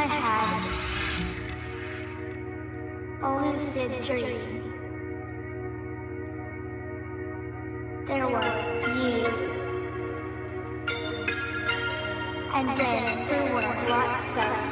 I had a lucid dream. There were you, and then there were lots of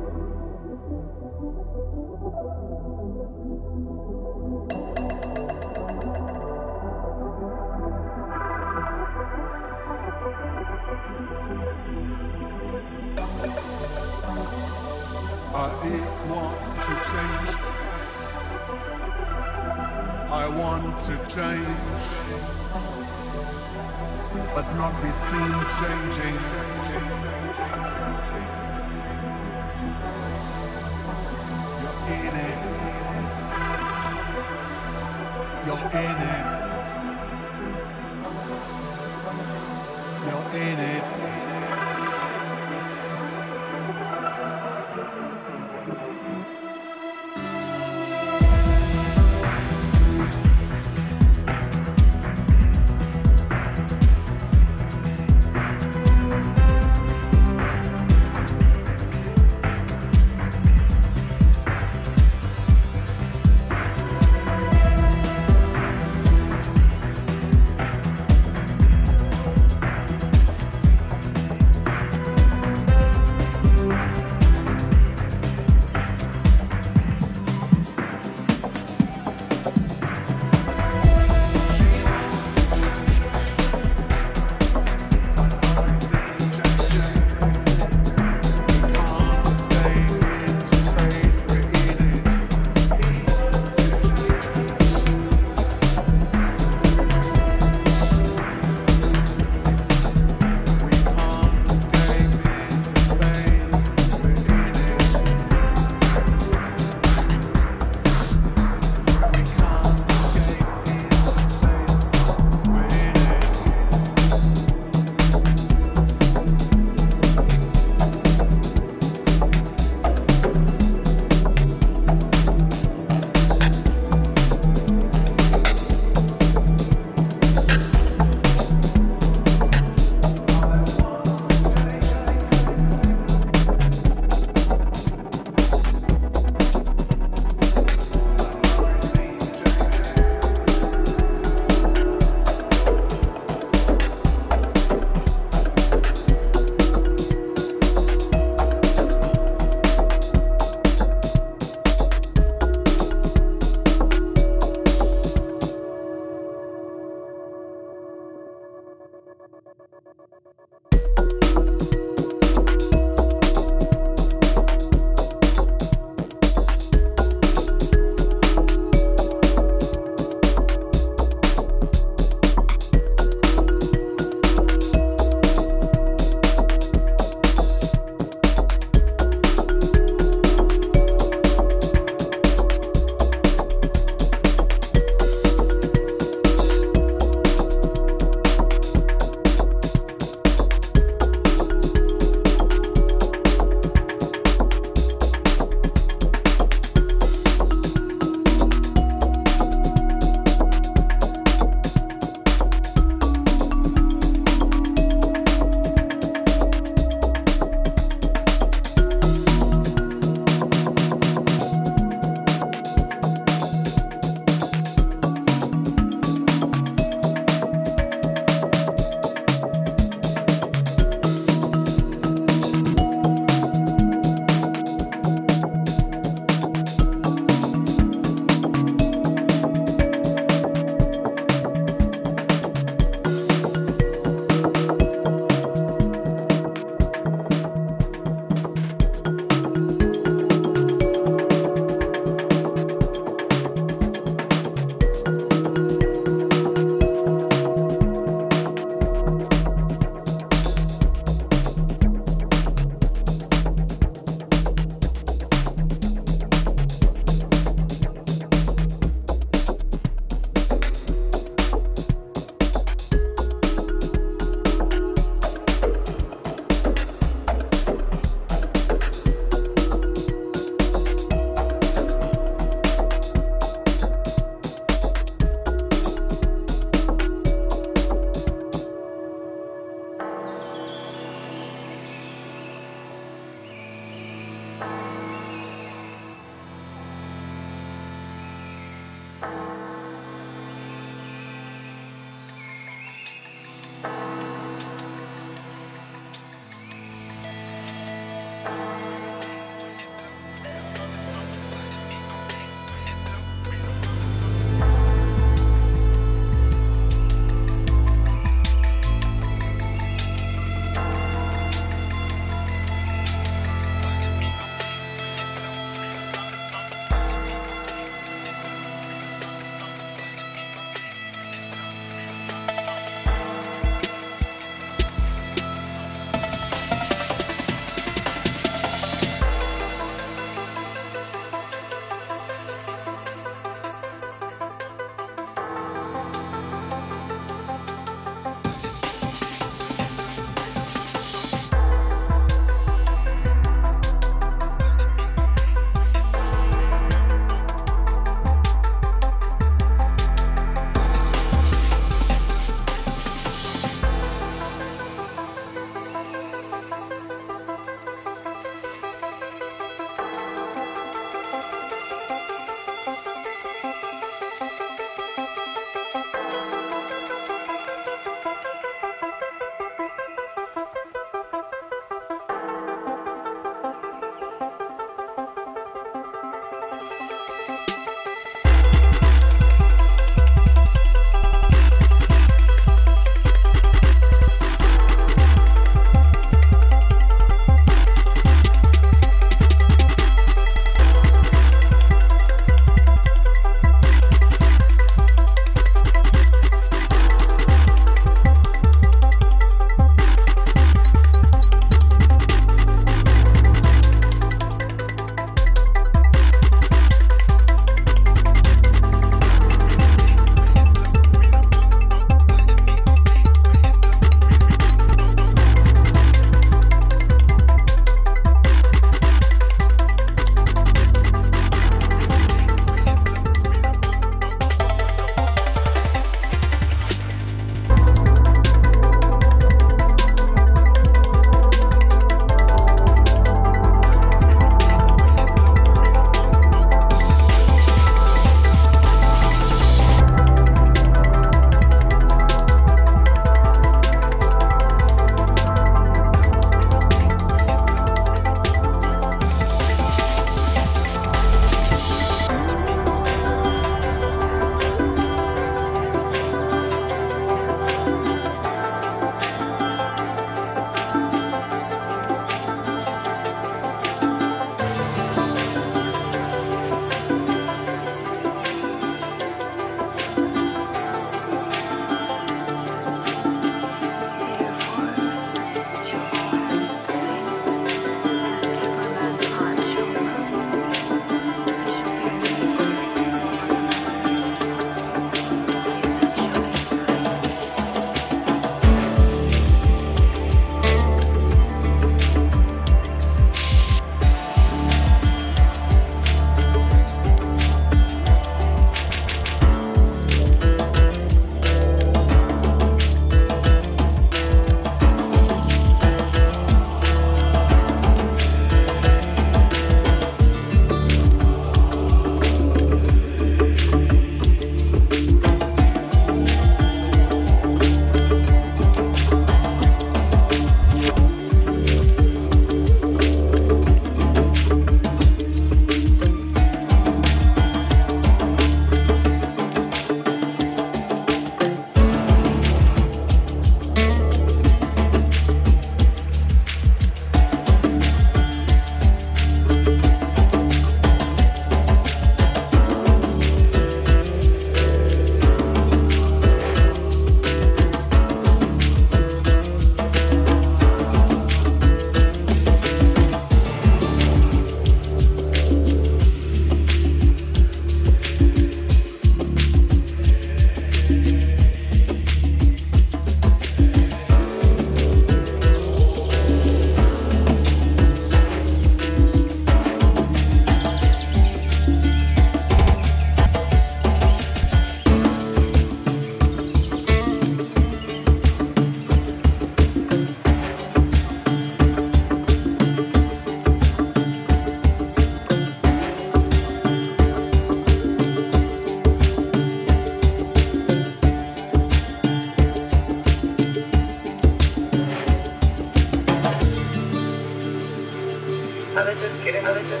veces queremos, a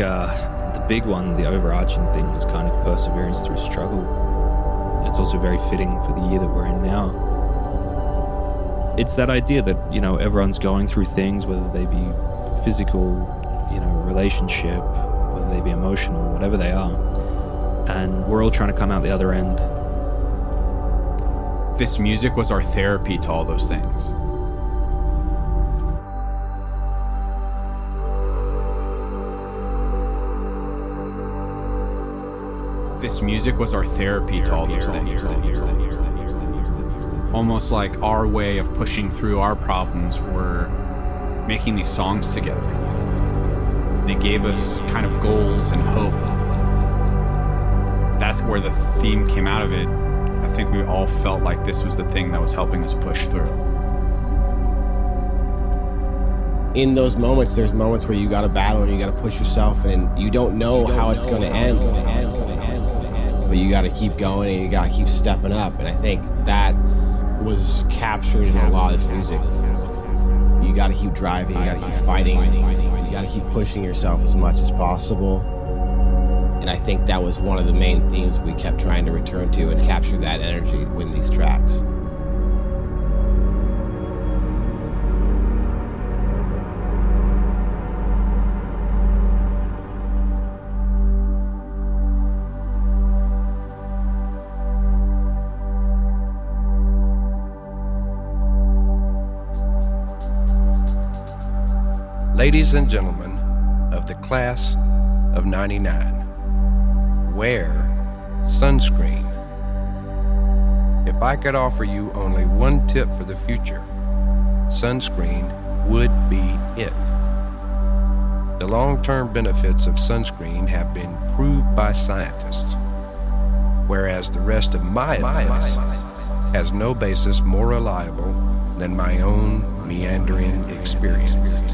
uh, the big one, the overarching thing, is kind of perseverance through struggle. It's also very fitting for the year that we're in now. It's that idea that, you know, everyone's going through things, whether they be physical, you know, relationship, whether they be emotional, whatever they are. And we're all trying to come out the other end This music was our therapy to all those things. Music was our therapy to all those things. Almost like our way of pushing through our problems were making these songs together. They gave us kind of goals and hope. That's where the theme came out of it. I think we all felt like this was the thing that was helping us push through. in those moments, there's moments where you got to battle and you got to push yourself, and you don't know how it's going to end. But you got to keep going and you got to keep stepping up. And I think that was captured in a lot of this music. You got to keep driving, you got to keep fighting, you got to keep pushing yourself as much as possible. And I think that was one of the main themes we kept trying to return to and capture that energy in these tracks. Ladies and gentlemen of the class of 99, wear sunscreen. If I could offer you only one tip for the future, sunscreen would be it. The long term benefits of sunscreen have been proved by scientists, whereas the rest of my advice has no basis more reliable than my own meandering experience.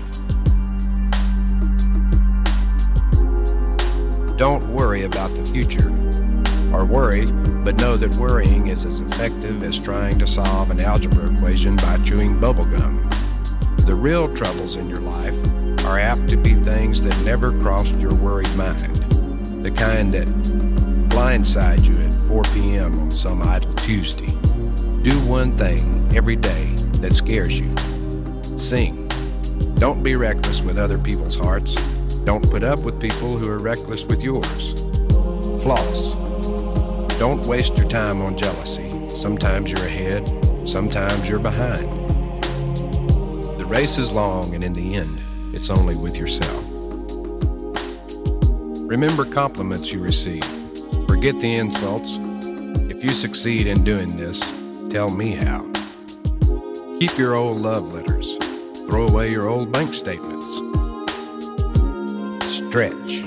Don't worry about the future. Or worry, but know that worrying is as effective as trying to solve an algebra equation by chewing bubblegum. The real troubles in your life are apt to be things that never crossed your worried mind. The kind that blindside you at 4 p.m. on some idle Tuesday. Do one thing every day that scares you. Sing. Don't be reckless with other people's hearts. Don't put up with people who are reckless with yours. Floss. Don't waste your time on jealousy. Sometimes you're ahead, sometimes you're behind. The race is long, and in the end, it's only with yourself. Remember compliments you receive. Forget the insults. If you succeed in doing this, tell me how. Keep your old love letters. Throw away your old bank statements. Stretch.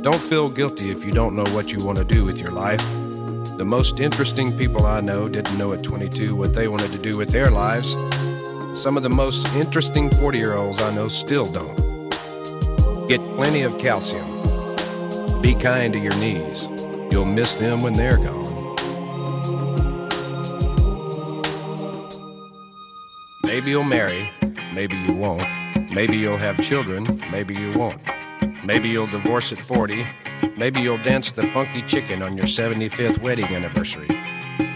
Don't feel guilty if you don't know what you want to do with your life. The most interesting people I know didn't know at 22 what they wanted to do with their lives. Some of the most interesting 40 year olds I know still don't. Get plenty of calcium. Be kind to your knees. You'll miss them when they're gone. Maybe you'll marry, maybe you won't. Maybe you'll have children, maybe you won't. Maybe you'll divorce at 40. Maybe you'll dance the funky chicken on your 75th wedding anniversary.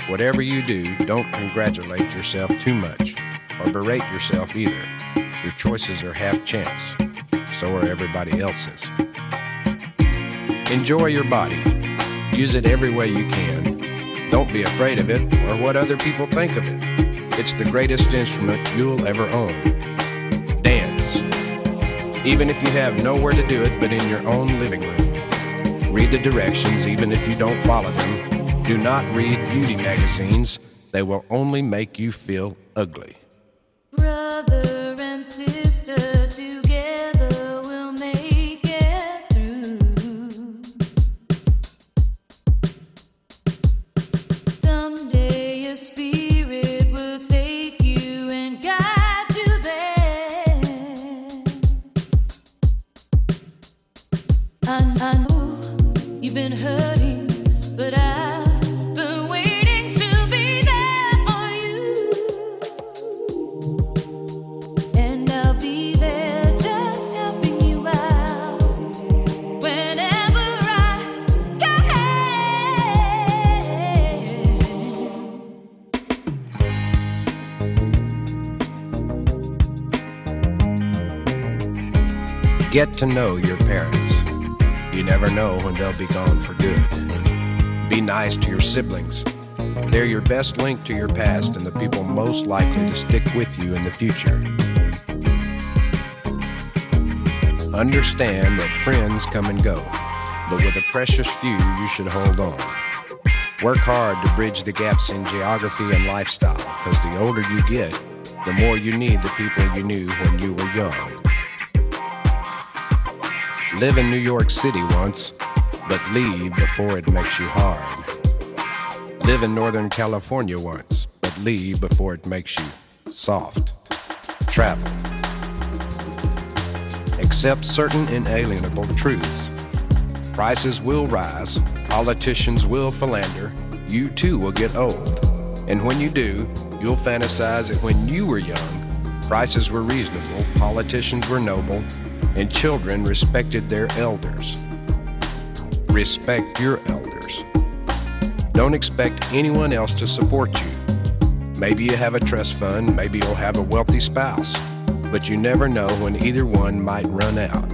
Whatever you do, don't congratulate yourself too much or berate yourself either. Your choices are half chance, so are everybody else's. Enjoy your body. Use it every way you can. Don't be afraid of it or what other people think of it. It's the greatest instrument you'll ever own. Even if you have nowhere to do it but in your own living room. Read the directions even if you don't follow them. Do not read beauty magazines. They will only make you feel ugly. To know your parents. You never know when they'll be gone for good. Be nice to your siblings. They're your best link to your past and the people most likely to stick with you in the future. Understand that friends come and go, but with a precious few, you should hold on. Work hard to bridge the gaps in geography and lifestyle, because the older you get, the more you need the people you knew when you were young. Live in New York City once, but leave before it makes you hard. Live in Northern California once, but leave before it makes you soft. Travel. Accept certain inalienable truths. Prices will rise, politicians will philander, you too will get old. And when you do, you'll fantasize that when you were young, prices were reasonable, politicians were noble, and children respected their elders. Respect your elders. Don't expect anyone else to support you. Maybe you have a trust fund, maybe you'll have a wealthy spouse, but you never know when either one might run out.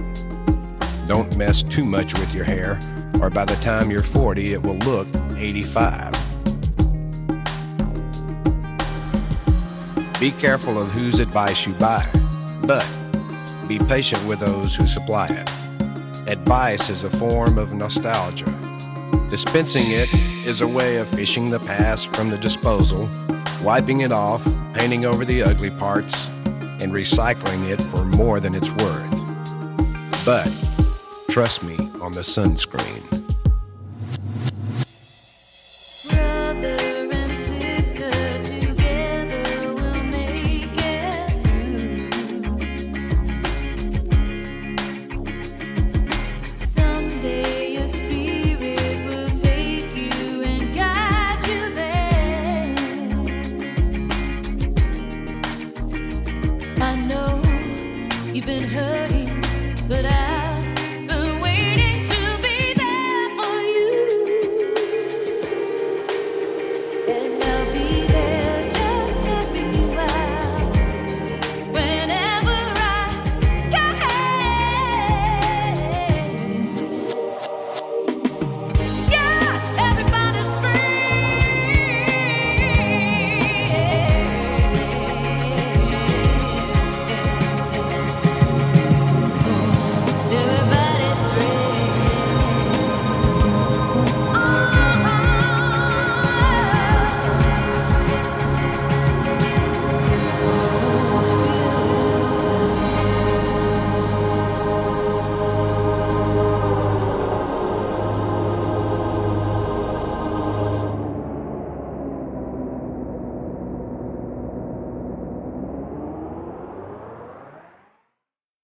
Don't mess too much with your hair, or by the time you're 40, it will look 85. Be careful of whose advice you buy, but be patient with those who supply it. Advice is a form of nostalgia. Dispensing it is a way of fishing the past from the disposal, wiping it off, painting over the ugly parts, and recycling it for more than it's worth. But trust me on the sunscreen.